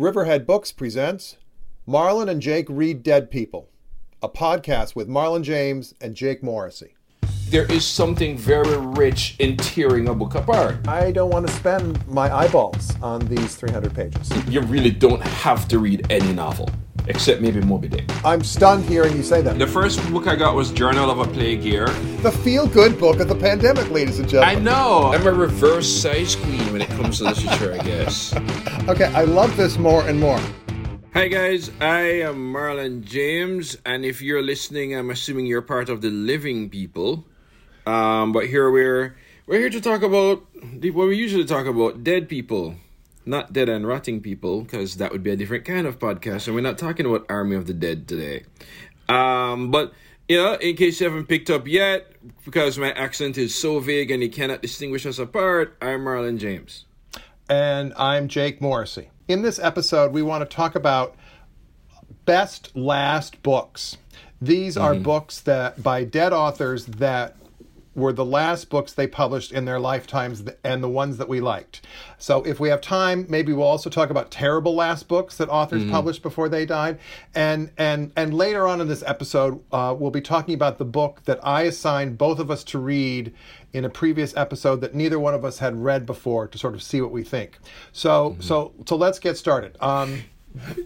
Riverhead Books presents Marlon and Jake Read Dead People, a podcast with Marlon James and Jake Morrissey. There is something very rich in tearing a book apart. I don't want to spend my eyeballs on these 300 pages. You really don't have to read any novel, except maybe Moby Dick. I'm stunned hearing you say that. The first book I got was Journal of a Plague Year. The feel good book of the pandemic, ladies and gentlemen. I know. I'm a reverse size queen when it comes to literature, I guess. Okay, I love this more and more. Hi guys, I am Marlon James, and if you're listening, I'm assuming you're part of the living people. Um, but here we're we're here to talk about what we usually talk about: dead people, not dead and rotting people, because that would be a different kind of podcast. And we're not talking about Army of the Dead today. Um, but you know, in case you haven't picked up yet, because my accent is so vague and you cannot distinguish us apart, I'm Marlon James. And I'm Jake Morrissey. In this episode, we want to talk about best last books. These are mm-hmm. books that by dead authors that were the last books they published in their lifetimes and the ones that we liked. So if we have time, maybe we'll also talk about terrible last books that authors published before they died. And and and later on in this episode, uh, we'll be talking about the book that I assigned both of us to read in a previous episode that neither one of us had read before to sort of see what we think. So so so let's get started. Um,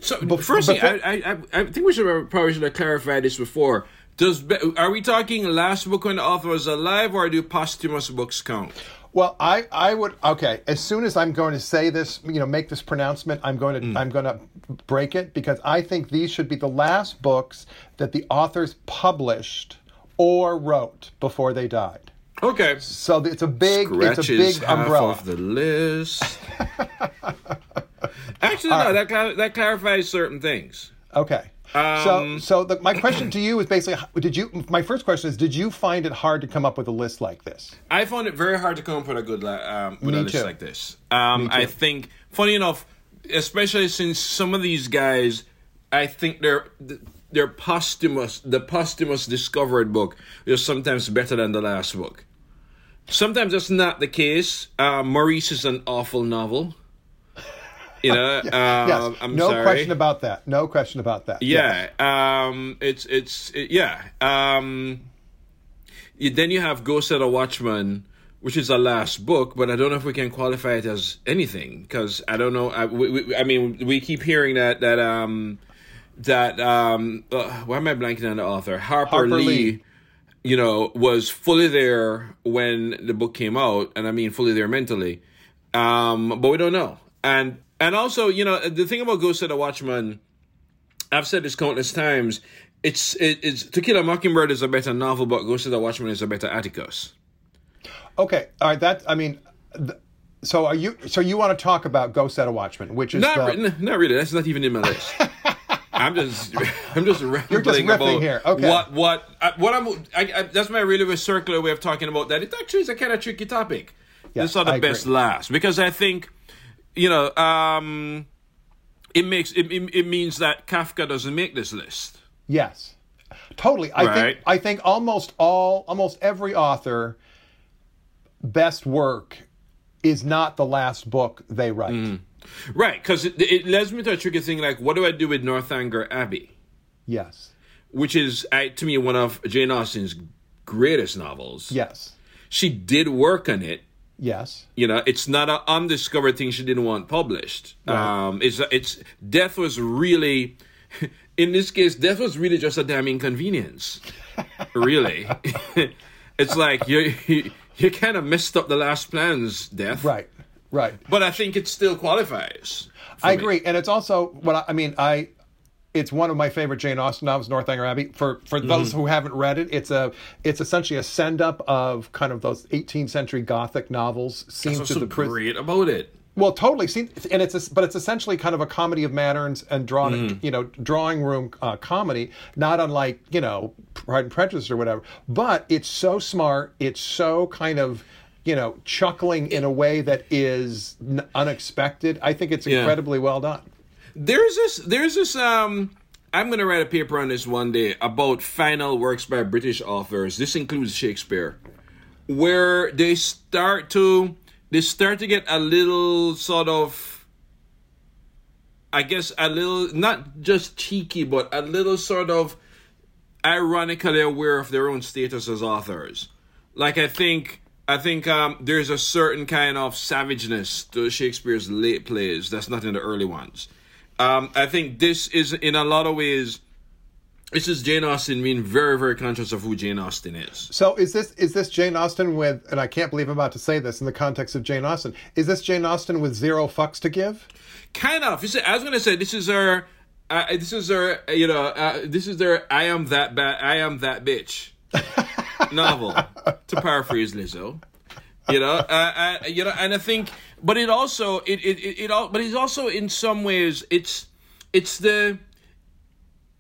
So Bef- first thing, I, I I think we should probably should have clarified this before. Does are we talking last book when the author was alive, or do posthumous books count? Well, I, I would okay. As soon as I'm going to say this, you know, make this pronouncement, I'm going to mm. I'm going to break it because I think these should be the last books that the authors published or wrote before they died. Okay, So it's a big it's a scratches big half umbrella. of the list. Actually, no, that cla- that clarifies certain things. Okay. So Um, so the, my question to you is basically did you my first question is did you find it hard to come up with a list like this? I found it very hard to come up with a good um, with Me a list too. like this. Um, I think, funny enough, especially since some of these guys, I think they're they're posthumous. The posthumous discovered book is sometimes better than the last book. Sometimes that's not the case. Uh, Maurice is an awful novel. You know, Yes. um, I'm no sorry. question about that. No question about that. Yeah, um, it's it's it- yeah. Um, you, then you have Go Set a Watchman, which is a last book, but I don't know if we can qualify it as anything because I don't know. I, we, we, I mean, we keep hearing that that um that um uh, why am I blanking on the author Harper, Harper Lee, Lee. You know, was fully there when the book came out, and I mean fully there mentally. Um, but we don't know. And and also, you know, the thing about Go Set a Watchman, I've said this countless times. It's it, it's To Kill a Mockingbird is a better novel, but Go Set a Watchman is a better Atticus. Okay, all right. That I mean, th- so are you? So you want to talk about Go Set a Watchman, which is Not the, re- n- not really. That's not even in my list. I'm just I'm just rambling riffing about here. Okay. what what I, what I'm. I, I, that's my really circular way of talking about that. It actually is a kind of tricky topic. Yes, this are the I best agree. last because I think, you know, um, it makes it, it, it means that Kafka doesn't make this list. yes, totally. I Right. think I think almost all, almost every author, best work is not the last book they write. Mm. Right, because it, it leads me to a tricky thing like, what do I do with Northanger Abbey? Yes, Which is, to me, one of Jane Austen's greatest novels. yes, She did work on it. Yes. You know, it's not an undiscovered thing she didn't want published. Um, it's, it's, death was really, in this case, death was really just a damn inconvenience. really. it's like, you, you, you kind of messed up the last plans, death. Right, right. But I think it still qualifies. I me. agree, and it's also what I, I mean. I it's one of my favorite Jane Austen novels, Northanger Abbey. For for Mm-hmm. those who haven't read it, it's a it's essentially a send up of kind of those 18th century Gothic novels seen That's through what's the so prison. great about it. Well, totally. See, and it's a, but it's essentially kind of a comedy of manners and drawn, Mm-hmm. you know, drawing room uh, comedy, not unlike you know Pride and Prejudice or whatever. But it's so smart. It's so kind of you know chuckling in a way that is n- unexpected. I think it's Yeah. incredibly well done. There's this. There's this. Um, I'm gonna write a paper on this one day about final works by British authors. This includes Shakespeare, where they start to they start to get a little sort of I guess a little not just cheeky, but a little sort of ironically aware of their own status as authors. Like I think I think um, there's a certain kind of savageness to Shakespeare's late plays that's not in the early ones. Um, I think this is in a lot of ways. This is Jane Austen being very, very conscious of who Jane Austen is. So is this is this Jane Austen with? And I can't believe I'm about to say this in the context of Jane Austen. Is this Jane Austen with zero fucks to give? Kind of. I was going to say this is her. Uh, this is her. You know. Uh, this is their. I am that bad. I am that bitch. novel, to paraphrase Lizzo. You know, uh, uh, you know, and I think, but it also, it, it, it, it all, but it's also in some ways, it's, it's the.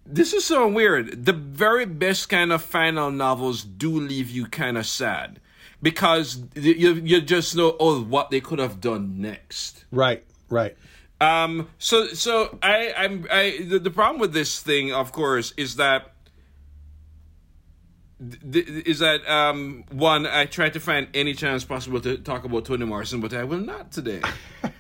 This is so weird. The very best kind of final novels do leave you kind of sad because you you just know oh what they could have done next. Right. Right. Um. So so I I'm I the, the problem with this thing, of course, is that is that um, one I tried to find any chance possible to talk about Toni Morrison, but I will not today.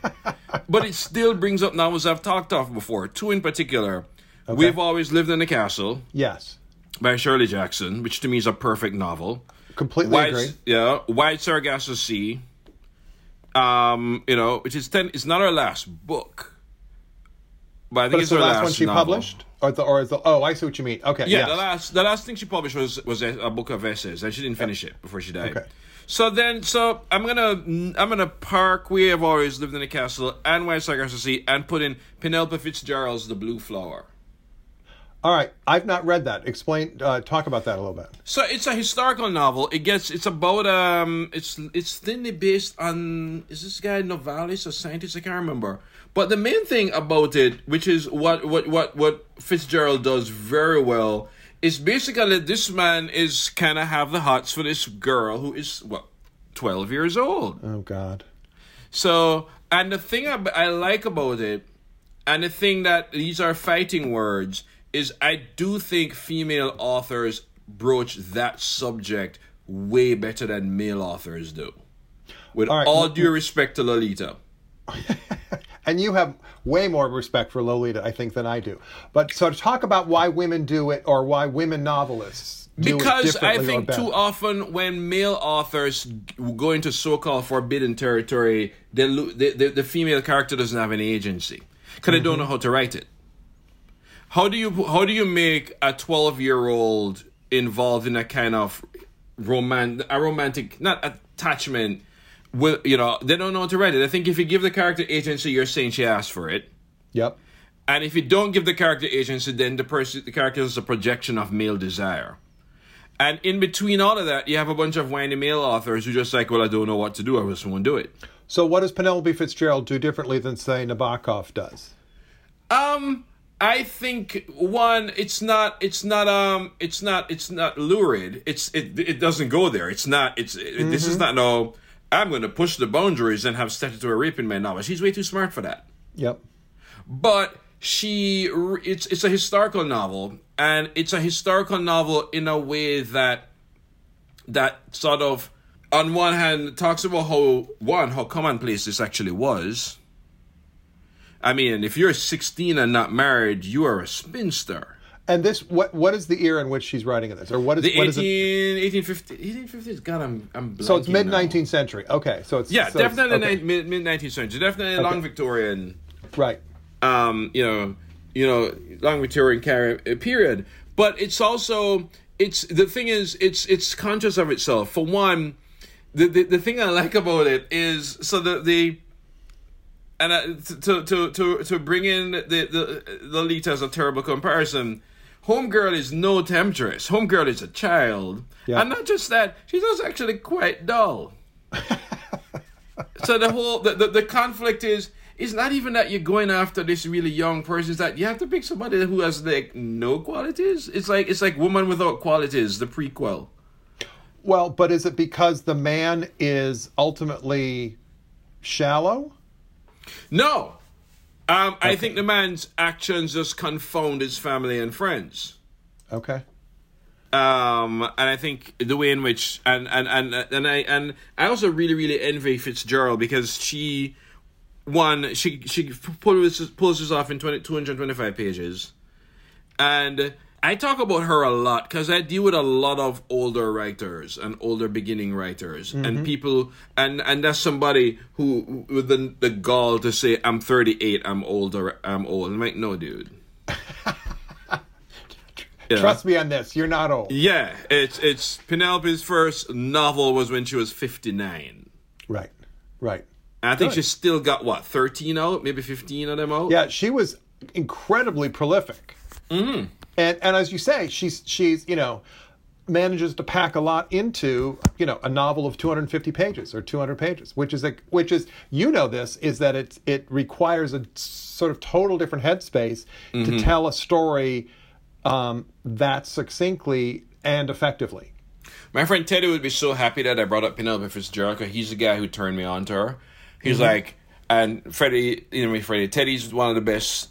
but it still brings up novels I've talked of before. Two in particular. Okay. We've always lived in the castle. Yes. By Shirley Jackson, which to me is a perfect novel. Completely White, agree. Yeah, Wide Sargasso Sea. Um, you know, which is ten. It's not our last book. But I think but it's, it's the last, last one she novel. published. Or the, or the, oh, I see what you mean. Okay, yeah. yes. The last, the last thing she published was was a, a book of essays, and she didn't finish it before she died. Okay. So then, so I'm gonna I'm gonna park We Have Always Lived in a Castle and Wide Sargasso Sea and put in Penelope Fitzgerald's The Blue Flower. All right, I've not read that. Explain, uh, talk about that a little bit. So it's a historical novel. It gets it's about um it's it's thinly based on is this guy novelist or scientist? I can't remember. But the main thing about it, which is what what what what Fitzgerald does very well, is basically this man is kind of have the hots for this girl who is what twelve years old. Oh God. So and the thing I, I like about it, and the thing that these are fighting words is I do think female authors broach that subject way better than male authors do. With all, right. all due respect to Lolita. and you have way more respect for Lolita, I think, than I do. But so to talk about why women do it or why women novelists because I think too often when male authors go into so-called forbidden territory, they, lo- the, the, the female character doesn't have any agency because they don't mm-hmm. know how to write it. How do you how do you make a twelve year old involved in a kind of roman a romantic not attachment with you know they don't know how to write it. I think if you give the character agency, you're saying she asked for it. Yep. And if you don't give the character agency, then the person the character is a projection of male desire. And in between all of that, you have a bunch of whiny male authors who just like, well, I don't know what to do. I just won't do it. So what does Penelope Fitzgerald do differently than say Nabokov does? Um, I think one, it's not, it's not, um, it's not, it's not lurid. It's it, it doesn't go there. It's not. It's mm-hmm. this is not no. I'm going to push the boundaries and have statutory rape in my novel. She's way too smart for that. Yep. But she, it's it's a historical novel, and it's a historical novel in a way that that sort of, on one hand, talks about how one how commonplace this actually was. I mean, if you're 16 and not married, you are a spinster. And this, what what is the era in which she's writing in this, or what is The what 18, is it? 1850, 1850s. God, I'm I'm. So it's mid 19th century. Okay, so it's Yeah, so it's- definitely okay. mid mid 19th century. Definitely long Victorian. right. um, you know, you know, long Victorian period. But it's also it's the thing is it's it's conscious of itself. For one, the the, the thing I like about it is so the the and uh, to to to to bring in the the Lolita as a terrible comparison. Homegirl is no temptress. Homegirl is a child, Yeah. and not just that, she's also actually quite dull so the whole the, the, the conflict is it's not even that you're going after this really young person it's that you have to pick somebody who has like no qualities it's like it's like woman without qualities the prequel Well, but is it because the man is ultimately shallow? no um i think the man's actions just confound his family and friends. Okay. um and i think the way in which and and and and i and i also really really envy fitzgerald because she one she she pulls this, pulls this off in 20, 225 pages, and I talk about her a lot because I deal with a lot of older writers and older beginning writers Mm-hmm. and people and and that's somebody who with the the gall to say I'm 38, I'm older, I'm old. I'm like, no, dude. Yeah. Trust me on this. You're not old. Yeah, it's it's Penelope's first novel was when she was 59. Right. Right. And I think Good. she's still got what 13 out, maybe 15 of them out. Yeah, she was incredibly prolific. Mm-hmm. And and as you say, she's she's you know manages to pack a lot into you know a novel of 250 pages or 200 pages, which is a which is you know this is that it it requires a sort of total different headspace to tell a story um, that succinctly and effectively. My friend Teddy would be so happy that I brought up Penelope Fitzgerald he's the guy who turned me on to her. He's like, and Freddie, you know me, Freddie. Teddy's one of the best,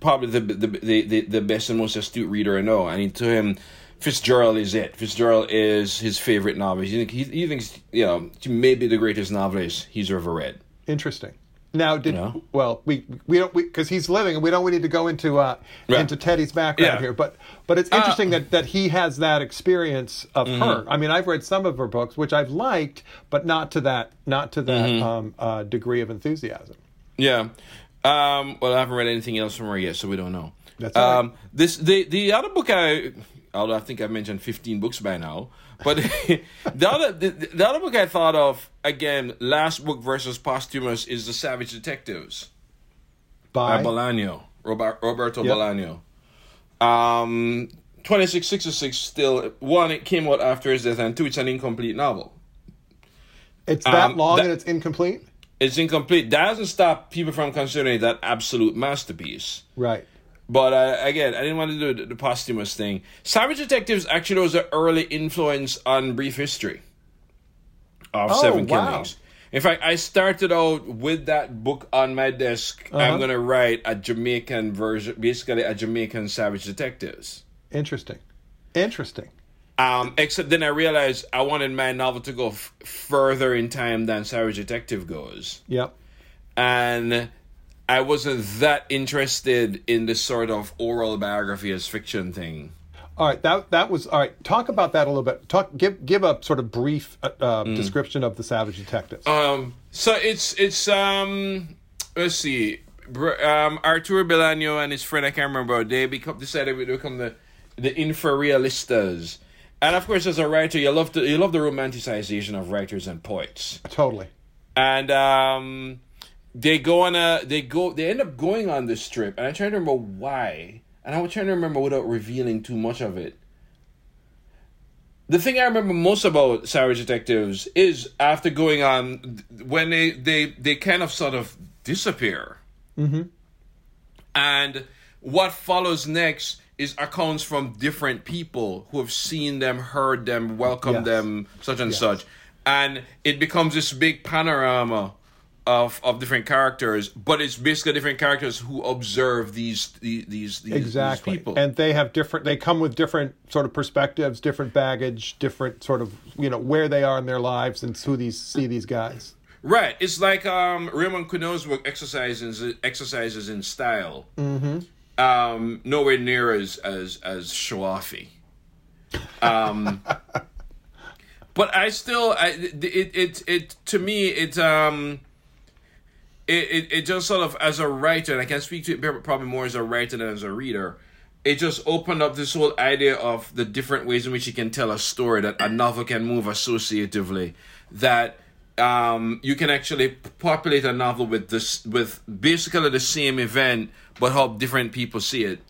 probably the the the, the, the best and most astute reader I know. I mean, to him, Fitzgerald is it. Fitzgerald is his favorite novel. He, think, he, he thinks, you know, she may be the greatest novelist he's ever read. Interesting. Now, did well we we don't because he's living and we don't we need to go into uh, Right. into Teddy's background Yeah. here, but but it's interesting that that he has that experience of Mm-hmm. her. I mean, I've read some of her books, which I've liked, but not to that not to that Mm-hmm. um, uh, degree of enthusiasm. Yeah. Um, well, I haven't read anything else from her yet, so we don't know. That's right. um, this the the other book I, although I think I've mentioned fifteen books by now, but the other the, the other book I thought of again, last book versus posthumous is the Savage Detectives by By Bolaño, Robert, Roberto Yep. Bolaño. Um, twenty six sixty six still one. It came out after his death, and two, it's an incomplete novel. it's that um, long that- and it's incomplete. It's incomplete. That doesn't stop people from considering it that absolute masterpiece. Right. But uh, again, I didn't want to do the, the posthumous thing. Savage Detectives actually was an early influence on Brief History of Oh, Seven wow. Killings. In fact, I started out with that book on my desk. Uh-huh. I'm going to write a Jamaican version, basically a Jamaican Savage Detectives. Interesting. Interesting. Um, except then I realized I wanted my novel to go f- further in time than Savage Detective goes. Yep. and I wasn't that interested in this sort of oral biography as fiction thing. All right, that that was all right. Talk about that a little bit. Talk, give give a sort of brief uh, uh, Mm. description of the Savage Detectives. Um, so it's it's um, let's see, Br- um, Arturo Belano and his friend I can't remember they become decided to become the the infrarealistas, and of course as a writer you love the you love the romanticization of writers and poets. totally. and um, they go on a they go they end up going on this trip, and I'm trying to remember why, and I'm trying to remember without revealing too much of it. The thing I remember most about Savage Detectives is after going on when they they they kind of sort of disappear, mm-hmm. and what follows next is accounts from different people who have seen them, heard them, welcomed Yes. them, such and such, and it becomes this big panorama of of different characters. But it's basically different characters who observe these these these, these Exactly. these people. And they have different. They come with different sort of perspectives, different baggage, different sort of you know where they are in their lives and who these see these guys. Right. It's like um, Raymond Queneau's work exercises exercises in style. Mm-hmm. Um, nowhere near as as as show offy. Um, but I still, I, it, it it it to me it um. It, it, it just sort of as a writer, and I can speak to it probably more as a writer than as a reader. It just opened up this whole idea of the different ways in which you can tell a story that a novel can move associatively. That um, you can actually populate a novel with this with basically the same event, but how different people see it,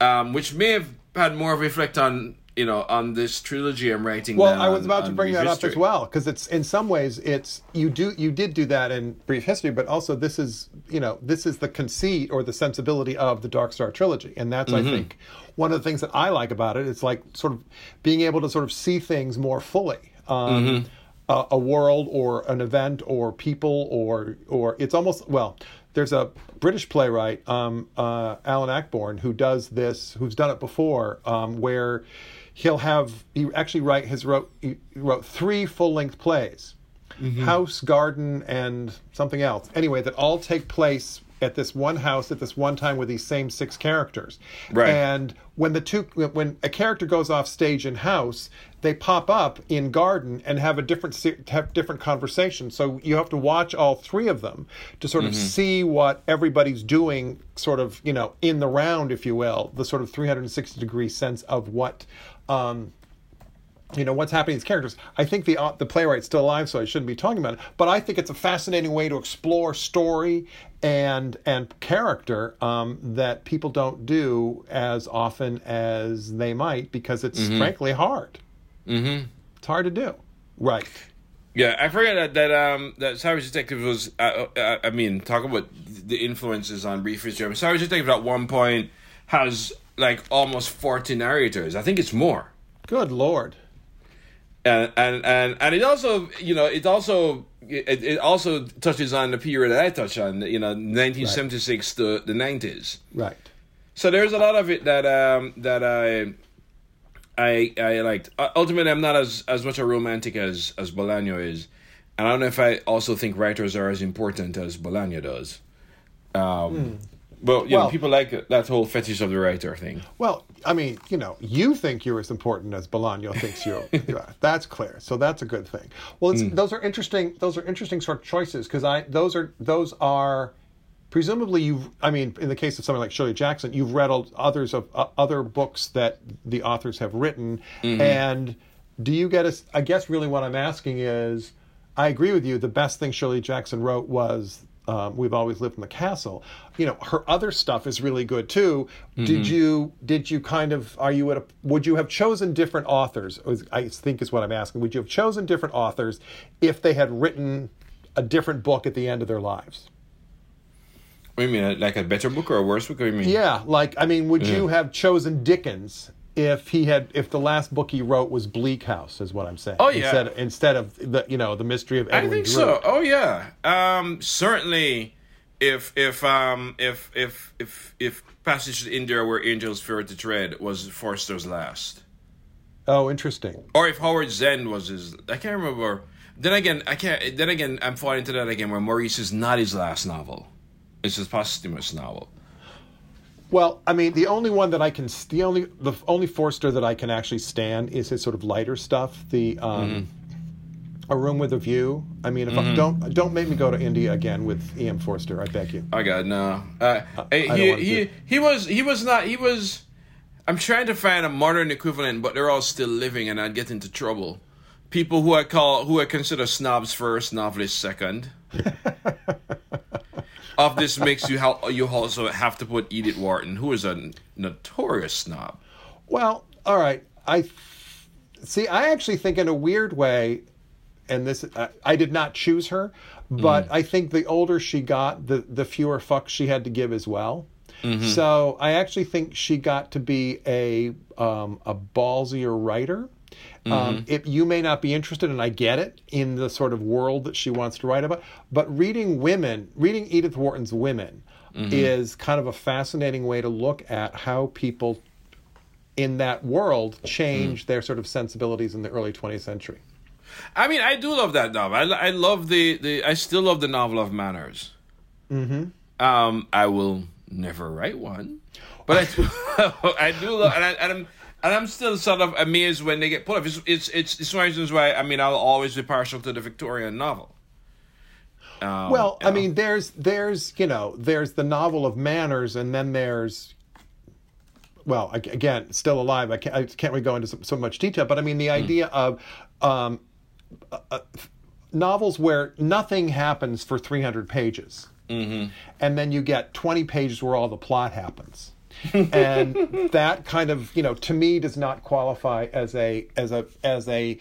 um, which may have had more of effect on you know on this trilogy I'm writing. Well, I was on- about to bring that up as well because it's in some ways it's you do you did do that in brief history, but also this is you know this is the conceit or the sensibility of the Dark Star trilogy, and that's Mm-hmm. I think one of the things that I like about it. It's like sort of being able to sort of see things more fully. Um, Mm-hmm. A, a world or an event or people or or it's almost well there's a british playwright um, uh, alan Ayckbourn who does this who's done it before um, where he'll have he actually write his wrote he wrote three full-length plays house, garden, and something else. Anyway, that all take place at this one house at this one time with these same six characters. Right. And when the two when a character goes off stage in house, they pop up in garden and have a different have different conversation. So you have to watch all three of them to sort of see what everybody's doing, sort of you know in the round, if you will, the sort of 360 degree sense of what. Um, you know what's happening to these characters. I think the uh, the playwright's still alive, so I shouldn't be talking about it. But I think it's a fascinating way to explore story and and character um, that people don't do as often as they might because it's frankly hard. Mm-hmm. It's hard to do. Right. Yeah, I forget that that um that Savage Detective was. Uh, uh, I mean, talk about the influences on Brief German. Savage Detective at one point has like almost forty narrators. I think it's more. Good lord. and and and and it also you know it also it, it also touches on the period that I touch on you know 1976 to the 90s Right. so there's a lot of it that um that I I I liked. Uh, ultimately I'm not as as much a romantic as as Bolaño is and I don't know if I also think writers are as important as Bolaño does. Um but you know people like that whole fetish of the writer thing. Well, I mean, you know, you think you're as important as Bolaño thinks you you are. That's clear. So that's a good thing. Well, it's, those are interesting. Those are interesting sort of choices because I those are those are presumably you've. I mean, in the case of something like Shirley Jackson, you've read others of uh, other books that the authors have written, and do you get a? I guess really what I'm asking is, I agree with you. The best thing Shirley Jackson wrote was um, "We've Always Lived in the Castle." You know, her other stuff is really good too. Did you? Did you kind of? Are you at a? Would you have chosen different authors? I think is what I'm asking. Would you have chosen different authors if they had written a different book at the end of their lives? what do you mean like a better book or a worse book or you mean Yeah, like I mean, would you have chosen Dickens if he had if the last book he wrote was Bleak House? Is what I'm saying. Oh, yeah. Instead, instead of the you know the mystery of I think Drood. so. Oh yeah. Um, certainly, if if um if if if if Passage to India where angels fear to tread was Forster's last, Oh, interesting. or if Howards End was his, I can't remember. Then again, I can't. Then again, I'm falling into that again where Maurice is not his last novel; it's his posthumous novel. Well, I mean, the only one that I can, the only, the only Forster that I can actually stand is his sort of lighter stuff. The um, A Room with a View. I mean, if I, don't don't make me go to India again with E.M. Forster. I beg you. I got no. Uh, I he he to. he was he was not he was. I'm trying to find a modern equivalent, but they're all still living, and I'd get into trouble. People who I call who I consider snobs first, novelists second. of this mix, you ha- you also have to put Edith Wharton, who is a notorious snob. Well, all right. I see. I actually think, in a weird way, and this I, I did not choose her, but I think the older she got, the the fewer fucks she had to give as well. So I actually think she got to be a um, a ballsier writer. Um, it, you may not be interested, and I get it, in the sort of world that she wants to write about. But reading women, reading Edith Wharton's Women, is kind of a fascinating way to look at how people in that world change their sort of sensibilities in the early 20th century. I mean, I do love that novel. I, I love the, the I still love the novel of manners. Mm-hmm. Um, I will never write one, but I do, I do love, and, I, and I'm and I'm still sort of amazed when they get pulled off. It's it's it's, it's one of the reasons why I mean I'll always be partial to the Victorian novel. Um, Well, I yeah. mean, there's there's you know there's the novel of manners, and then there's well, again, still alive. I can't, I can't really go into so, so much detail, but I mean the idea of um, uh, uh, novels where nothing happens for 300 pages, and then you get 20 pages where all the plot happens. And that kind of you know to me does not qualify as a as a as a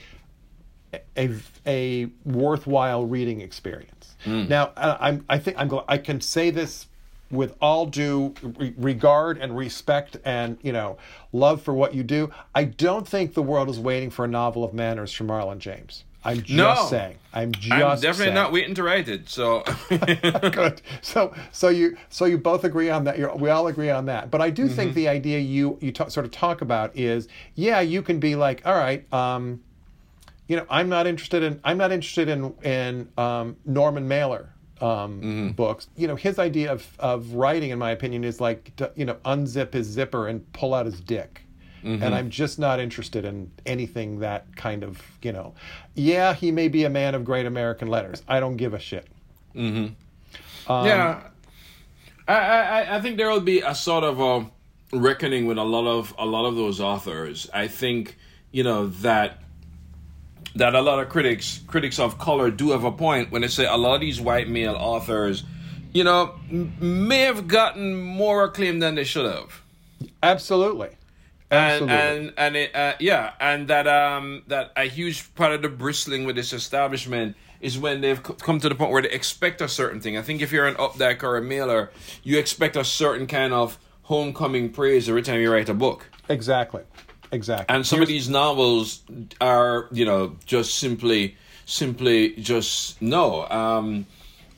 a, a worthwhile reading experience. Now, uh, I'm, I think I'm, gl- I can say this with all due re- regard and respect and you know love for what you do. I don't think the world is waiting for a novel of manners from Marlon James. I'm just No. saying. I'm just I'm definitely saying. not waiting to write it. So Good. So, so you, so you both agree on that. You're, we all agree on that. But I do Mm-hmm. think the idea you you ta- sort of talk about is, yeah, you can be like, all right, um, you know, I'm not interested in I'm not interested in in um, Norman Mailer um, Mm-hmm. books. You know, his idea of of writing, in my opinion, is like to, you know unzip his zipper and pull out his dick. Mm-hmm. And I'm just not interested in anything that kind of you know. Yeah, he may be a man of great American letters. I don't give a shit. Um, yeah, I, I I think there will be a sort of a reckoning with a lot of a lot of those authors. I think you know that that a lot of critics critics of color do have a point when they say a lot of these white male authors, you know, m- may have gotten more acclaim than they should have. Absolutely. And Absolutely. and and it, uh, yeah, and that um that a huge part of the bristling with this establishment is when they've come to the point where they expect a certain thing. I think if you're an Updike or a mailer, you expect a certain kind of homecoming praise every time you write a book. Exactly. Exactly. And some of these novels are, you know, just simply, simply just no. Um,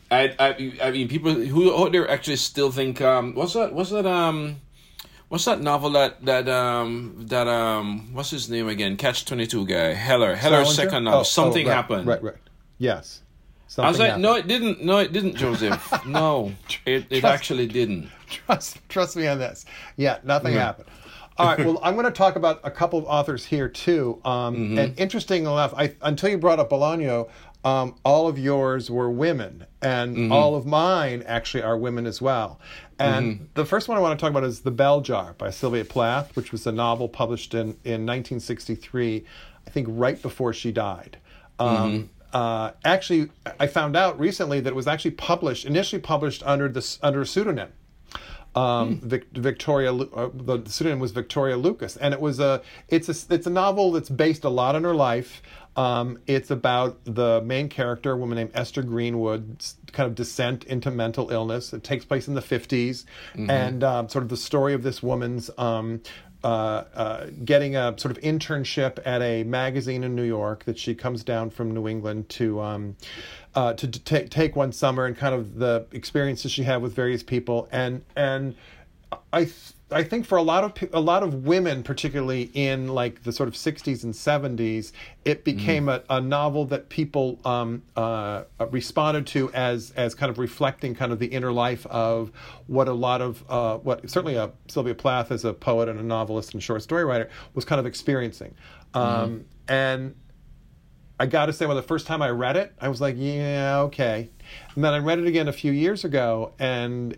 I, I, I mean, people who out there actually still think, um, what's that? What's that? Um, what's that novel that that um that um what's his name again? Catch twenty two guy Heller Heller's Salinger? second novel. Oh, oh, Something right, happened. Right, right. Yes. I was like, happened. no, it didn't. No, it didn't, Joseph. no, it it Trust- actually didn't. trust trust me on this. Yeah, nothing Yeah. happened. All right. Well, I'm going to talk about a couple of authors here too. Um, Mm-hmm. And interesting enough, I, until you brought up Bolaño, um, all of yours were women, and Mm-hmm. all of mine actually are women as well. And Mm-hmm. the first one I want to talk about is *The Bell Jar* by Sylvia Plath, which was a novel published in in 1963, I think right before she died. Um, Mm-hmm. uh, actually, I found out recently that it was actually published initially published under this under a pseudonym um, Vic, Victoria. Uh, the pseudonym was Victoria Lucas, and it was a. It's a. It's a novel that's based a lot on her life. Um, it's about the main character, a woman named Esther Greenwood's kind of descent into mental illness. It takes place in the 50s, and um, sort of the story of this woman's. Um, uh, uh, getting a sort of internship at a magazine in New York that she comes down from New England to um, uh, to, to take take one summer and kind of the experiences she had with various people and and I th- I think for a lot of a lot of women, particularly in like the sort of 60s and 70s, it became a, a novel that people um, uh, responded to as as kind of reflecting kind of the inner life of what a lot of uh, what certainly a Sylvia Plath as a poet and a novelist and short story writer was kind of experiencing, um, and I got to say, well, the first time I read it, I was like, yeah, okay. And then I read it again a few years ago, and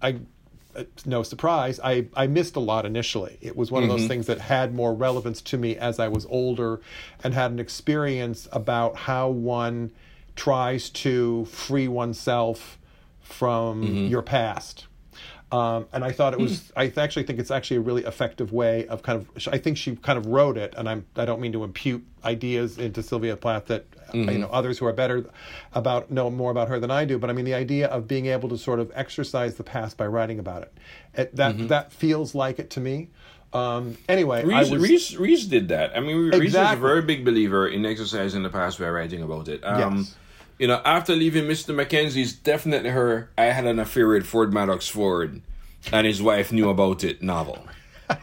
I, Uh, no surprise, I, I missed a lot initially. It was one of those mm-hmm. things that had more relevance to me as I was older and had an experience about how one tries to free oneself from mm-hmm. your past. Um, and I thought it was. I actually think it's actually a really effective way of kind of. I think she kind of wrote it, and I'm. I don't mean to impute ideas into Sylvia Plath that you know others who are better about know more about her than I do. But I mean the idea of being able to sort of exercise the past by writing about it. it that that feels like it to me. Um, anyway, Rhys, was, Rhys, Rhys did that. I mean, Rhys is a very big believer in exercising the past by writing about it. Um, Yes. You know, after leaving Mr. Mackenzie's, definitely her I had an affair with Ford Madox Ford and his wife knew about it novel.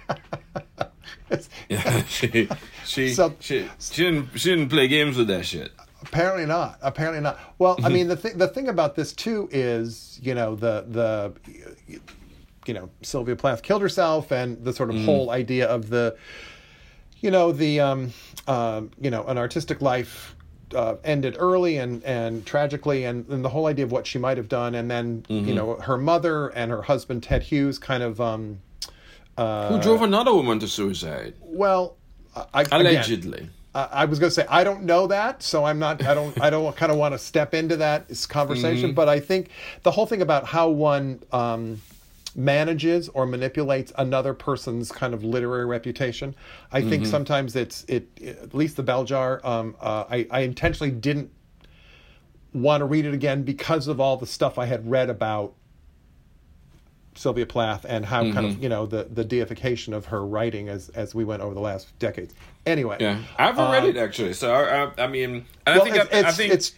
Yeah, she, she, So- she, she, didn't, she didn't play games with that shit. Apparently not. Apparently not. Well, I mean, the thing the thing about this too is, you know, the the you know Sylvia Plath killed herself, and the sort of whole idea of the, you know, the um, um, you know, an artistic life. Uh, ended early and, and tragically, and, and the whole idea of what she might have done, and then you know her mother and her husband Ted Hughes kind of um, Who drove another woman to suicide? well, I, Allegedly. I I was going to say I don't know that, so I'm not. I don't. I don't kind of want to step into that conversation. But I think the whole thing about how one um, manages or manipulates another person's kind of literary reputation, I think sometimes it's it. At least the bell jar. Um, uh, I, I intentionally didn't want to read it again because of all the stuff I had read about Sylvia Plath and how kind of you know the the deification of her writing as as we went over the last decades. Anyway, Yeah, I haven't read it actually. So I, I, I mean, Um, well, I think it's, I, I think it's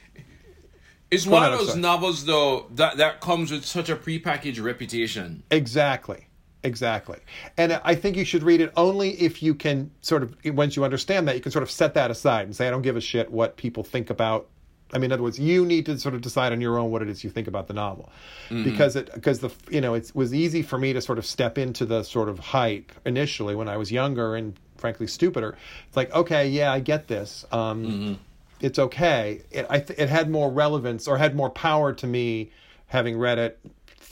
It's one of those novels though that that comes with such a prepackaged reputation. exactly Exactly. And I think you should read it only if you can sort of, once you understand that, you can sort of set that aside and say, I don't give a shit what people think about. I mean, in other words, you need to sort of decide on your own what it is you think about the novel, mm-hmm. because it because the you know it was easy for me to sort of step into the sort of hype initially when I was younger and frankly stupider. It's like, okay, yeah, I get this. Um, mm-hmm. It's okay. It I th- it had more relevance or had more power to me having read it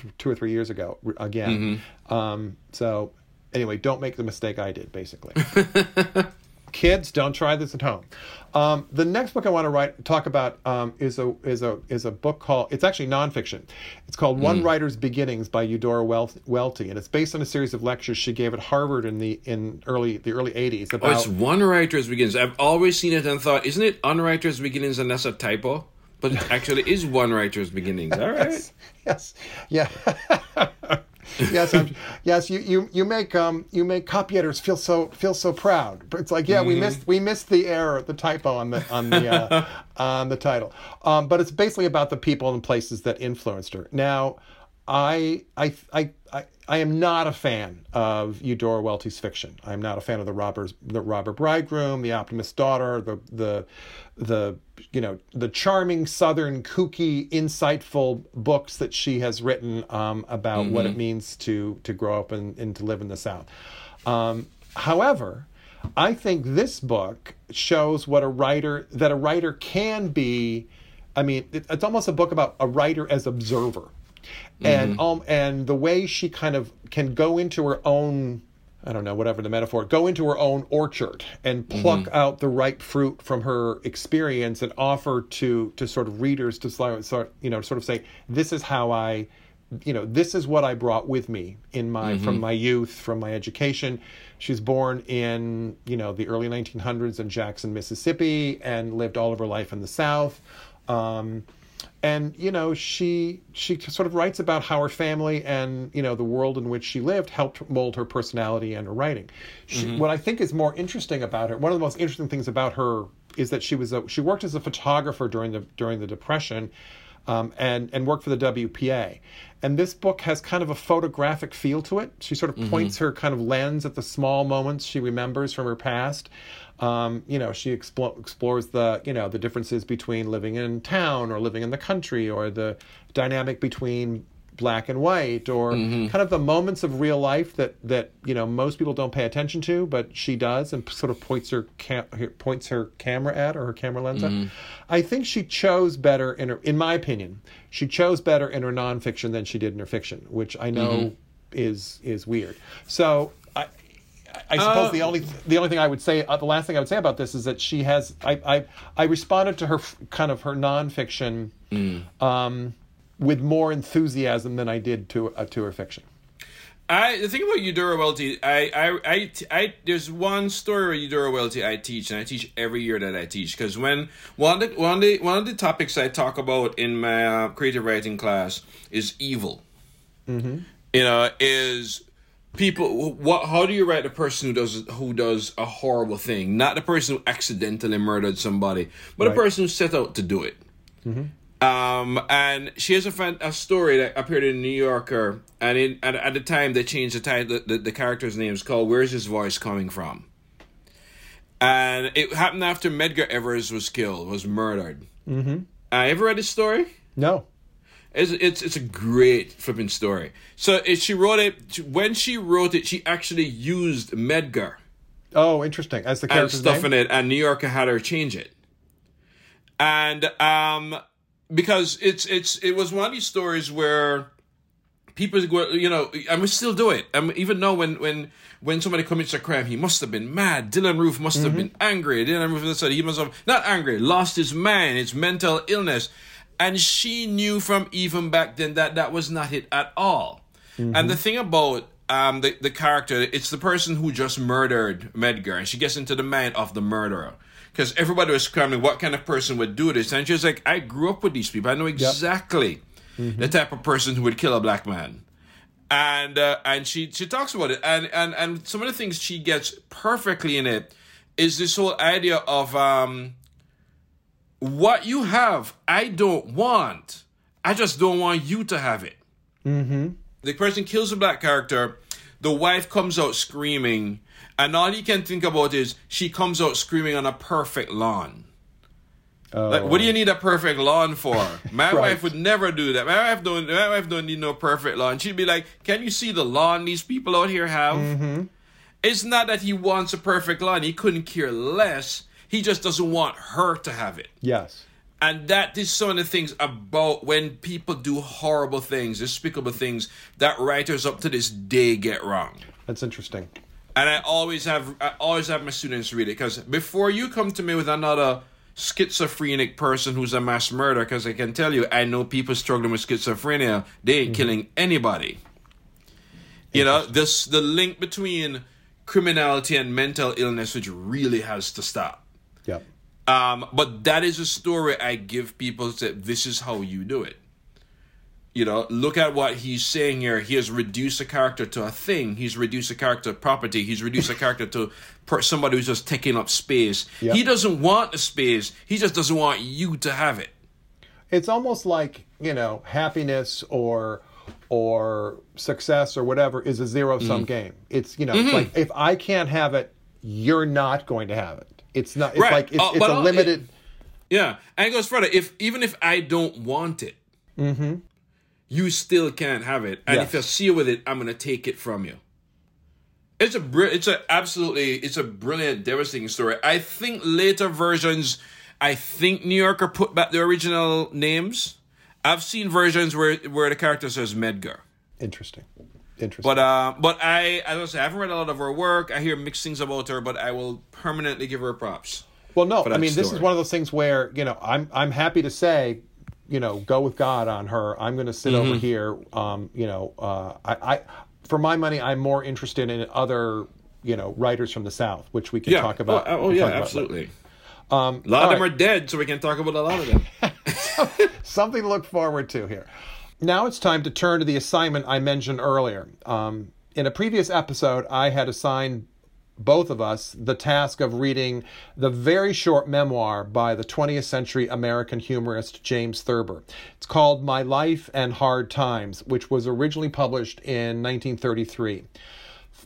th- two or three years ago again. Mm-hmm. Um, so anyway, don't make the mistake I did. Basically, kids, don't try this at home. Um, the next book I want to write talk about um, is a is a is a book called it's actually nonfiction. It's called mm. One Writer's Beginnings by Eudora Welty, and it's based on a series of lectures she gave at Harvard in the in early the early eighties. About oh, it's One Writer's Beginnings. I've always seen it and thought, isn't it Unwriter's Beginnings, and that's a typo? But it actually is One Writer's Beginnings. All right. yes. yes. Yeah. yes, I'm, yes. You, you you make um you make copy editors feel so feel so proud. But it's like yeah, mm-hmm. we missed we missed the error, the typo on the on the uh, on the title. Um, but it's basically about the people and places that influenced her. Now, I I I I, am not a fan of Eudora Welty's fiction. I'm not a fan of the robbers, the robber bridegroom, the optimist daughter, the the the you know the charming southern kooky insightful books that she has written um, about mm-hmm. what it mm-hmm. means to to grow up and, and to live in the south um, however i think this book shows what a writer that a writer can be i mean it, it's almost a book about a writer as observer and mm-hmm. um and the way she kind of can go into her own I don't know, whatever the metaphor, go into her own orchard and pluck mm-hmm. out the ripe fruit from her experience and offer to to sort of readers to sort you know sort of say this is how I you know this is what I brought with me in my mm-hmm. from my youth from my education. She's born in you know the early 1900s in Jackson, Mississippi, and lived all of her life in the South. Um, and you know she she sort of writes about how her family and you know the world in which she lived helped mold her personality and her writing she, mm-hmm. what i think is more interesting about her one of the most interesting things about her is that she was a, she worked as a photographer during the during the depression um, and and worked for the WPA. And this book has kind of a photographic feel to it. She sort of mm-hmm. points her kind of lens at the small moments she remembers from her past. Um, you know, she explo- explores the you know the differences between living in town or living in the country, or the dynamic between black and white or mm-hmm. kind of the moments of real life that that you know most people don't pay attention to but she does and sort of points her cam- points her camera at or her camera lens mm-hmm. at i think she chose better in her in my opinion she chose better in her nonfiction than she did in her fiction which i know mm-hmm. is is weird so i I suppose uh, the only the only thing I would say uh, the last thing I would say about this is that she has I I, I responded to her kind of her nonfiction mm. um, with more enthusiasm than I did to a to her fiction. I the thing about Eudora Welty, I, I, I, I, there's one story with Eudora Welty I teach, and I teach every year that I teach because when one of the one of the one of the topics I talk about in my uh, creative writing class is evil. Mm-hmm. You know, is people what how do you write a person who does who does a horrible thing not the person who accidentally murdered somebody but right. a person who set out to do it mm-hmm. Um, and she has a, fan, a story that appeared in New Yorker, and in, at, at the time they changed the title. The, the character's name is called "Where's His Voice Coming From?" And it happened after Medgar Evers was killed, was murdered. Mm-hmm. Uh, ever read this story? No. It's, it's it's a great flipping story. So it, she wrote it when she wrote it. She actually used Medgar. Oh, interesting. As the character's and stuff name? in it, and New Yorker had her change it. And um, because it's it's it was one of these stories where people go, you know, I must still do it. I mean, even though when when when somebody commits a crime, he must have been mad. Dylann Roof must mm-hmm. have been angry. Dylann Roof said he must have not angry, lost his mind. It's mental illness, and she knew from even back then that that was not it at all. Mm-hmm. And the thing about um the the character, it's the person who just murdered Medgar, and she gets into the mind of the murderer because everybody was scrambling what kind of person would do this. And she was like i grew up with these people. I know exactly yep. mm-hmm. the type of person who would kill a black man. And uh, and she she talks about it. And and and some of the things she gets perfectly in it is this whole idea of um what you have i don't want. I just don't want you to have it. Mm-hmm. the person kills a black character. The wife comes out screaming, and all he can think about is she comes out screaming on a perfect lawn. Oh. Like, what do you need a perfect lawn for? My Right. wife would never do that. My wife don't. My wife don't need no perfect lawn. She'd be like, "Can you see the lawn these people out here have?" Mm-hmm. It's not that he wants a perfect lawn. He couldn't care less. He just doesn't want her to have it. Yes. And that is some of the things about when people do horrible things, despicable things that writers up to this day get wrong. That's interesting. And I always have I always have my students read it because before you come to me with another schizophrenic person who's a mass murderer, because I can tell you, I know people struggling with schizophrenia, they ain't killing anybody. You know, this the link between criminality and mental illness, which really has to stop. Yeah. Um, but that is a story I give people that this is how you do it. You know, look at what he's saying here. He has reduced a character to a thing. He's reduced a character to property. He's reduced a character to per- somebody who's just taking up space. Yep. He doesn't want the space. He just doesn't want you to have it. It's almost like, you know, happiness or or success or whatever is a zero sum mm-hmm. game. It's, you know, it's mm-hmm. like if I can't have it, you're not going to have it. It's not it's Right. like it's, Uh, it's a limited Yeah, and it goes further. If even if I don't want it, mm-hmm. You still can't have it. And if Yes. I see you with it, I'm gonna take it from you. It's a br- it's a absolutely it's a brilliant, devastating story. I think later versions, I think New Yorker put back the original names. I've seen versions where where the character says Medgar. interesting. Interesting. But uh, but I as I say, I haven't read a lot of her work. I hear mixed things about her, but I will permanently give her props. Well, no, I mean, this is one of those things where you know I'm I'm happy to say, you know, go with God on her. I'm going to sit Mm-hmm. over here. Um, you know, uh, I, I for my money, I'm more interested in other you know writers from the South, which we can Yeah. talk about. Oh, oh, yeah, absolutely. Um, A lot of them right. are dead, so we can talk about a lot of them. something to look forward to here. Now it's time to turn to the assignment I mentioned earlier. Um, in a previous episode, I had assigned both of us the task of reading the very short memoir by the 20th century American humorist James Thurber. It's called My Life and Hard Times, which was originally published in 1933.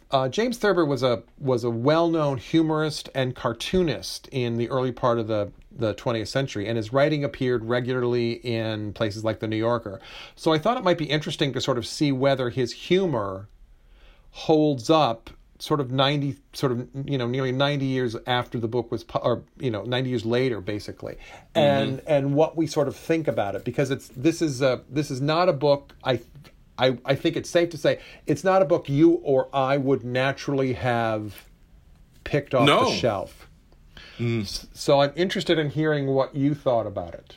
Uh, James Thurber was a was a well-known humorist and cartoonist in the early part of the the 20th century, and his writing appeared regularly in places like the New Yorker. So I thought it might be interesting to sort of see whether his humor holds up sort of 90 sort of you know nearly 90 years after the book was or you know 90 years later basically. Mm-hmm. And and what we sort of think about it because it's this is a this is not a book i i i think it's safe to say it's not a book you or i would naturally have picked off No. the shelf mm. S- so i'm interested in hearing what you thought about it.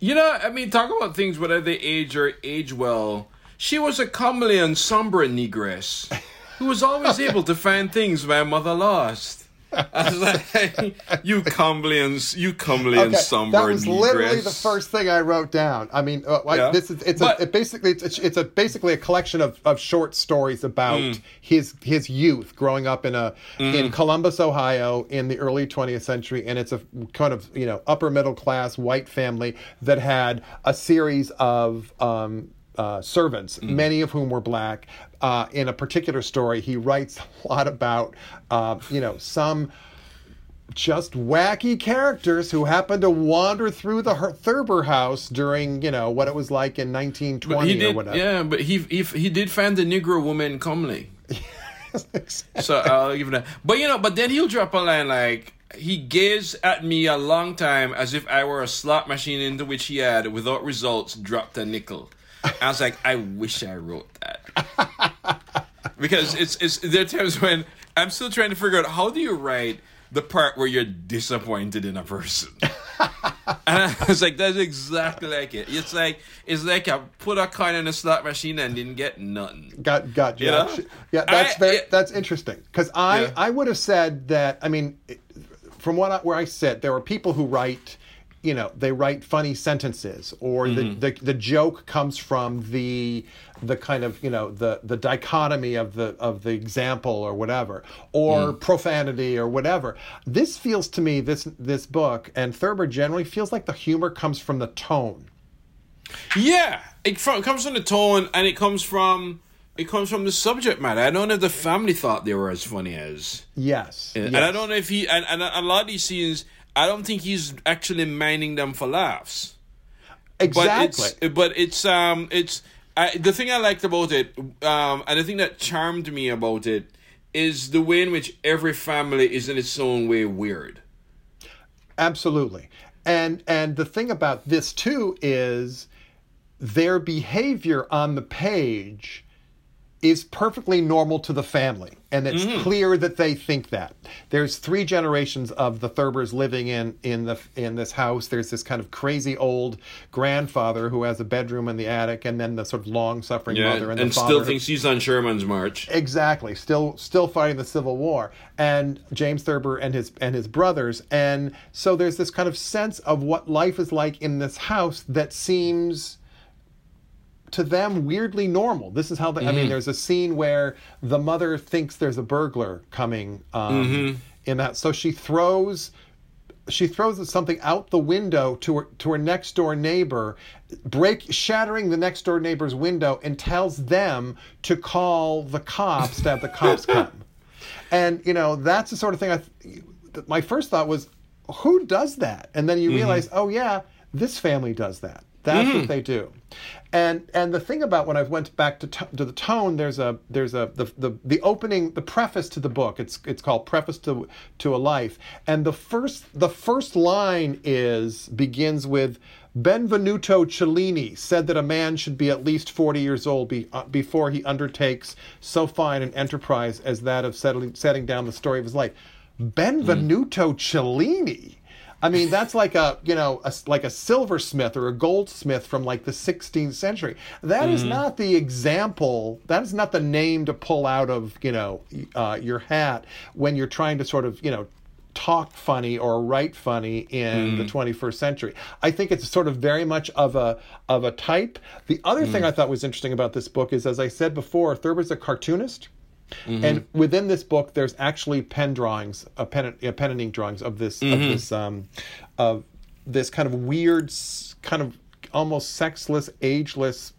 You know, I mean, talk about things whether they age or age well. She was a comely and somber negress who was always able to find things my mother lost. I was like, you comely and you comely and somber that was literally the first thing I wrote down. I mean, uh, I, this is it's But- a, it basically it's, it's a basically a collection of, of short stories about Mm. his his youth growing up in a in Columbus, Ohio, in the early 20th century, and it's a kind of you know upper middle class white family that had a series of. Um, uh, servants, Mm. many of whom were black. Uh, in a particular story, he writes a lot about, uh, you know, some just wacky characters who happened to wander through the Thurber house during, you know, what it was like in 1920 he or whatever. yeah, but he, he he did find the Negro woman comely. So I'll give that. But you know, but then he'll drop a line like he gazed at me a long time as if I were a slot machine into which he had, without results, dropped a nickel. I was like, I wish I wrote that. because it's it's there are times when I'm still trying to figure out how do you write the part where you're disappointed in a person. And I was like, that's exactly like it. It's like it's like I put a coin in a slot machine and didn't get nothing. Got got you. You know? Yeah, that's I- very it- that's interesting because I Yeah. I would have said that. I mean, from what I, where I sit, there are people who write. You know, they write funny sentences, or Mm-hmm. the, the the joke comes from the the kind of you know the the dichotomy of the of the example or whatever, or Mm. profanity or whatever. This feels to me this this book and Thurber generally feels like the humor comes from the tone. Yeah, it, from, it comes from the tone, and it comes from it comes from the subject matter. I don't know if the family thought they were as funny as. Yes, and, yes. and I don't know if he and, and a lot of these scenes. I don't think he's actually mining them for laughs. Exactly. But it's, but it's um it's I, the thing I liked about it um and the thing that charmed me about it is the way in which every family is in its own way weird. Absolutely. And and the thing about this too is their behavior on the page is perfectly normal to the family and it's mm-hmm. clear that they think that. There's three generations of the thurbers living in in the in this house. There's this kind of crazy old grandfather who has a bedroom in the attic and then the sort of long suffering yeah, mother and, and still thinks he's on sherman's march. Exactly. Still still fighting the civil war. And james thurber and his and his brothers. And so there's this kind of sense of what life is like in this house that seems to them weirdly normal. This is how they, mm-hmm. I mean, mm-hmm. there's a scene where the mother thinks there's a burglar coming um, mm-hmm. in that, so she throws she throws something out the window to her to her next door neighbor, break shattering the next door neighbor's window, and tells them to call the cops to have the cops come. And you know that's the sort of thing I. My first thought was, who does that? And then you mm-hmm. realize, oh yeah, this family does that. That's mm. what they do. And and the thing about when I went back to to the tone, there's a there's a the, the the opening the preface to the book. It's it's called Preface to to a Life, and the first the first line is begins with. Benvenuto Cellini said that a man should be at least 40 years old be, uh, before he undertakes so fine an enterprise as that of settling, setting down the story of his life. Benvenuto mm. Cellini I mean, that's like a you know a, like a silversmith or a goldsmith from like the 16th century. That mm-hmm. is not the example. That is not the name to pull out of you know uh, your hat when you're trying to sort of you know talk funny or write funny in mm. the 21st century. I think it's sort of very much of a of a type. The other mm. thing I thought was interesting about this book is, as I said before, Thurber's a cartoonist. Mm-hmm. And within this book, there's actually pen drawings, a pen, a pen and ink drawings of this, mm-hmm. of this, um, of this kind of weird, kind of almost sexless, ageless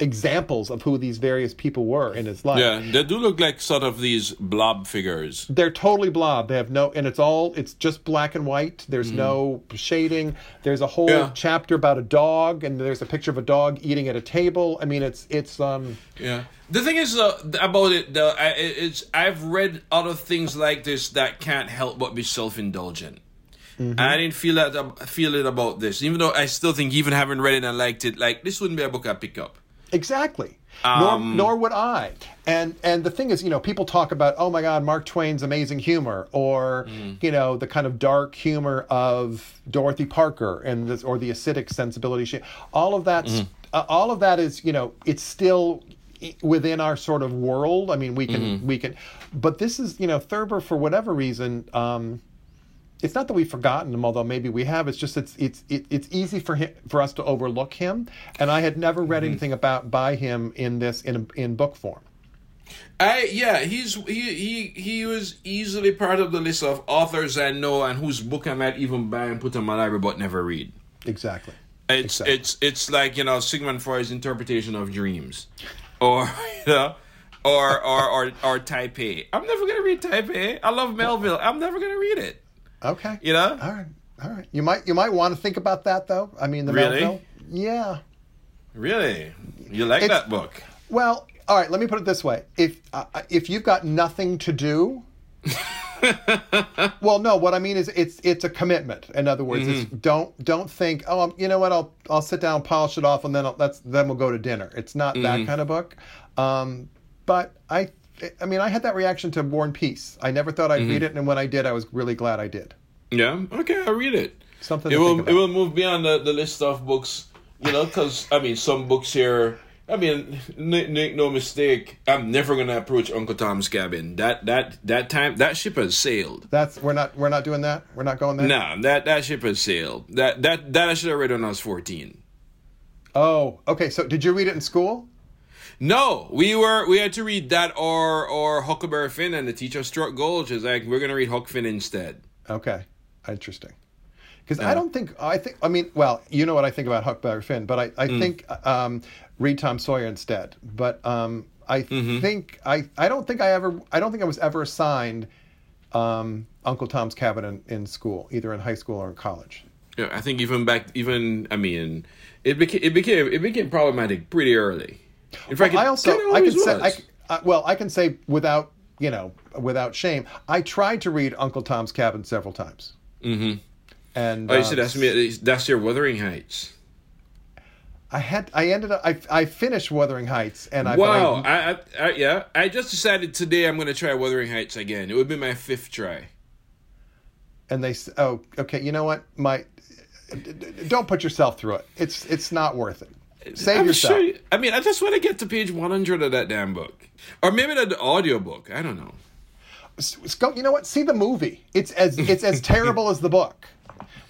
examples of who these various people were in his life. Yeah, they do look like sort of these blob figures. They're totally blob. They have no, and it's all, it's just black and white. There's mm. no shading. There's a whole yeah. chapter about a dog, and there's a picture of a dog eating at a table. I mean, it's, it's, um, yeah. The thing is uh, about it, though, it's I've read other things like this that can't help but be self indulgent. Mm-hmm. I didn't feel that feel it about this, even though I still think even having read it and liked it, like this wouldn't be a book I pick up. Exactly. Um, nor, nor would I. And and the thing is, you know, people talk about, oh my God, Mark Twain's amazing humor, or mm. you know, the kind of dark humor of Dorothy Parker and this, or the acidic sensibility. She, all of that, mm. uh, all of that is, you know, it's still within our sort of world. I mean, we can mm-hmm. we can, but this is, you know, Thurber for whatever reason. Um, it's not that we've forgotten him, although maybe we have. It's just it's it's it's easy for him for us to overlook him, and I had never read mm-hmm. anything about by him in this in in book form. I yeah, he's he he he was easily part of the list of authors I know and whose book I might even buy and put on my library but never read. Exactly. It's exactly. it's it's like you know Sigmund Freud's interpretation of dreams, or you know, or or or or Typee. I'm never gonna read Typee. I love Melville. I'm never gonna read it. Okay. You know. All right. All right. You might you might want to think about that though. I mean, the really? Melville. Yeah. Really, you like it's, that book? Well, all right. Let me put it this way: if uh, if you've got nothing to do. well, no. What I mean is, it's it's a commitment. In other words, mm-hmm. don't don't think, oh, you know what? I'll I'll sit down, polish it off, and then I'll, that's then we'll go to dinner. It's not mm-hmm. that kind of book. Um, but I I mean, I had that reaction to War and Peace. I never thought I'd mm-hmm. read it, and when I did, I was really glad I did. Yeah. Okay, I'll read it. Something. It will. It will move beyond the, the list of books. You know, because I mean, some books here. I mean, make no mistake. I'm never gonna approach Uncle Tom's Cabin. That that that time that ship has sailed. That's we're not we're not doing that. We're not going there. No, that that ship has sailed. That that that I should have read when I was 14. Oh, okay. So did you read it in school? No, we were we had to read that or or Huckleberry Finn, and the teacher struck gold. She's like, we're gonna read Huck Finn instead. Okay, interesting. because I don't think I think I mean well you know what I think about Huckleberry Finn, but I I Mm. think um, read Tom Sawyer instead. But um, I Mm-hmm. think I I don't think I ever I don't think I was ever assigned um, Uncle Tom's Cabin in, in school, either in high school or in college. Yeah, I think even back, even I mean, it became it became it became problematic pretty early. In fact, I it also I can always say I, was. c- uh, well I can say without you know without shame I tried to read Uncle Tom's Cabin several times. Mm-hmm. And Oh, you um, said that's me. That's your Wuthering Heights. I had I ended up I, I finished Wuthering Heights and I Wow. I, I, I, I yeah. I just decided today I'm going to try Wuthering Heights again. It would be my fifth try. and they oh okay you know what my don't put yourself through it it's it's not worth it save I'm yourself sure. I mean, I just want to get to page 100 of that damn book, or maybe the audio book. I don't know. Go you know what see the movie it's as it's as terrible as the book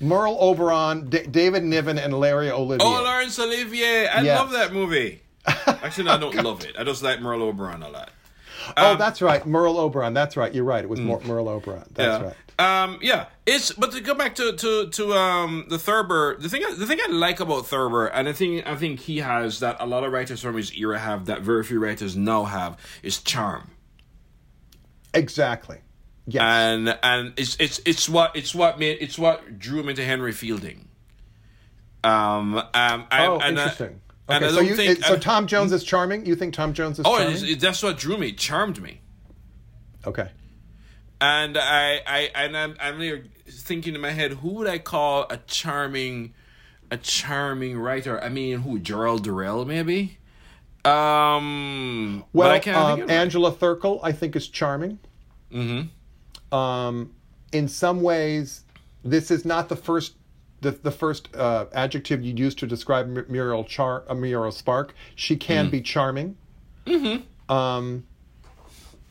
Merle Oberon D- David Niven and Larry Olivier Oh, Laurence Olivier. I Yes. love that movie. Actually, no, I don't love it. I just like Merle Oberon a lot. Oh that's right. Merle Oberon. That's right. You're right. It was Mer- Merle Oberon. That's Mm. yeah. right. Um, yeah, it's but to go back to to to um the Thurber, the thing the thing I like about Thurber, and the thing I think he has that a lot of writers from his era have that very few writers now have is charm, exactly. Yes. And and it's it's it's what it's what made it's what drew him into Henry Fielding. Um, um, I, oh and interesting. and okay I so don't you think so I- Tom Jones is charming you think Tom Jones is oh, charming it, that's what drew me, charmed me. okay and I, I, and I'm, I'm thinking in my head, who would I call a charming, a charming writer? I mean, who? Gerald Durrell, maybe. Um, Well, um, it. Angela Thirkell, I think, is charming. Mm-hmm. Um, in some ways, this is not the first the, the first uh, adjective you use to describe M- Muriel Char uh, Muriel Spark. She can Mm. be charming. Mm-hmm. Um,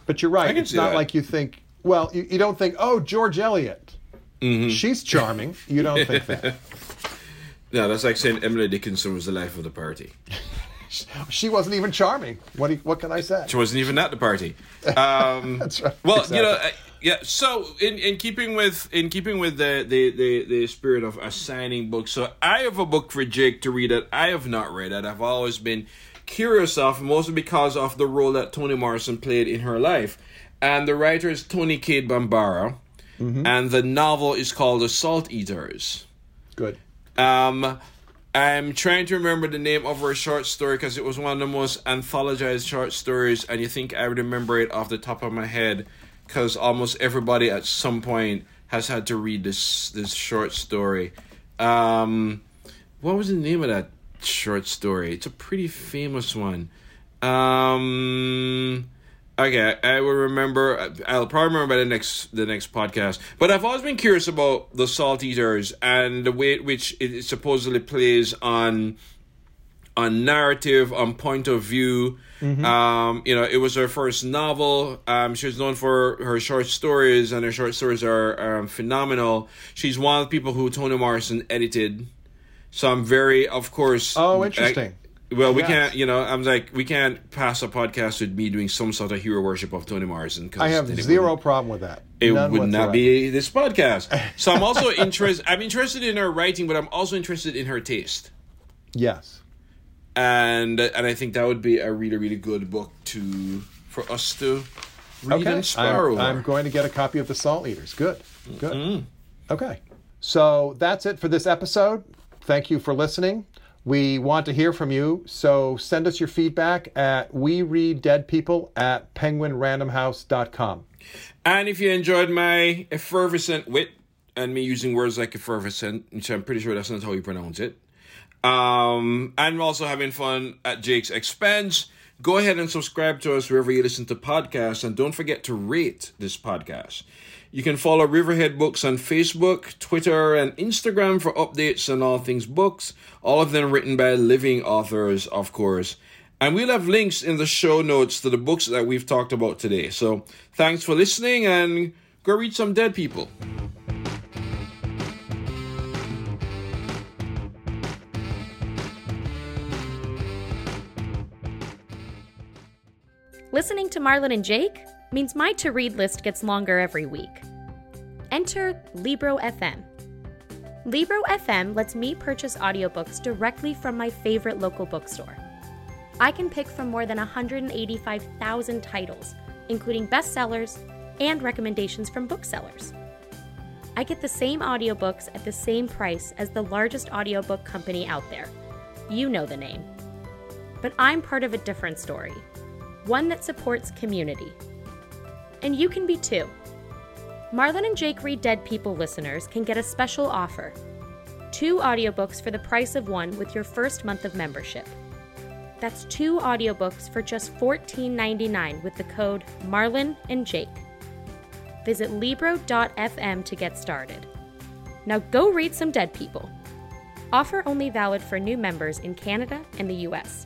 but you're right. can It's see not that. like you think. Well, you, you don't think, oh, George Eliot. Mm-hmm. She's charming. You don't think that. No, that's like saying Emily Dickinson was the life of the party. She wasn't even charming. What do you, what can I say? She wasn't even at the party. Um, That's right. Well, Exactly. you know, yeah. So, in, in keeping with in keeping with the, the the the spirit of assigning books, so I have a book for Jake to read that I have not read that I've always been curious of, mostly because of the role that Toni Morrison played in her life, and the writer is Toni Cade Bambara, Mm-hmm. and the novel is called The Salt Eaters. Good. Um, I'm trying to remember the name of her short story because it was one of the most anthologized short stories, and you think I would remember it off the top of my head because almost everybody at some point has had to read this this short story. Um, what was the name of that short story? It's a pretty famous one. Um, okay, I will remember. I'll probably remember by the next the next podcast. But I've always been curious about the Salt Eaters and the way which it supposedly plays on on narrative, on point of view. Um, you know, it was her first novel. Um, she was known for her short stories, and her short stories are um, phenomenal. She's one of the people who Toni Morrison edited. So I'm very, of course. Oh, I- interesting. well, we Yes. can't, you know, I'm like, we can't pass a podcast with me doing some sort of hero worship of Toni Morrison. Cause I have zero problem with that. It None would not be this podcast. So I'm also interested. I'm interested in her writing, but I'm also interested in her taste, Yes. And and I think that would be a really really good book to for us to read Okay. and spar I'm, over. I'm going to get a copy of the Salt Eaters. Good. Good. Mm-hmm. Okay. So that's it for this episode. Thank you for listening. We want to hear from you, so send us your feedback at we read dead people at penguinrandomhouse.com. And if you enjoyed my effervescent wit and me using words like effervescent, which I'm pretty sure that's not how you pronounce it, um, and also having fun at Jake's expense, go ahead and subscribe to us wherever you listen to podcasts, and don't forget to rate this podcast. You can follow Riverhead Books on Facebook, Twitter, and Instagram for updates on all things books, all of them written by living authors, of course. And we'll have links in the show notes to the books that we've talked about today. So thanks for listening and go read some dead people. Listening to Marlon and Jake means my to read list gets longer every week. Enter Libro FM. Libro FM lets me purchase audiobooks directly from my favorite local bookstore. I can pick from more than 185,000 titles, including bestsellers and recommendations from booksellers. I get the same audiobooks at the same price as the largest audiobook company out there. You know the name. But I'm part of a different story, one that supports community. And you can be too. Marlon and Jake Read Dead People listeners can get a special offer two audiobooks for the price of one with your first month of membership. That's two audiobooks for just $14.99 with the code Marlon and Jake. Visit Libro.fm to get started. Now go read some dead people. Offer only valid for new members in Canada and the US.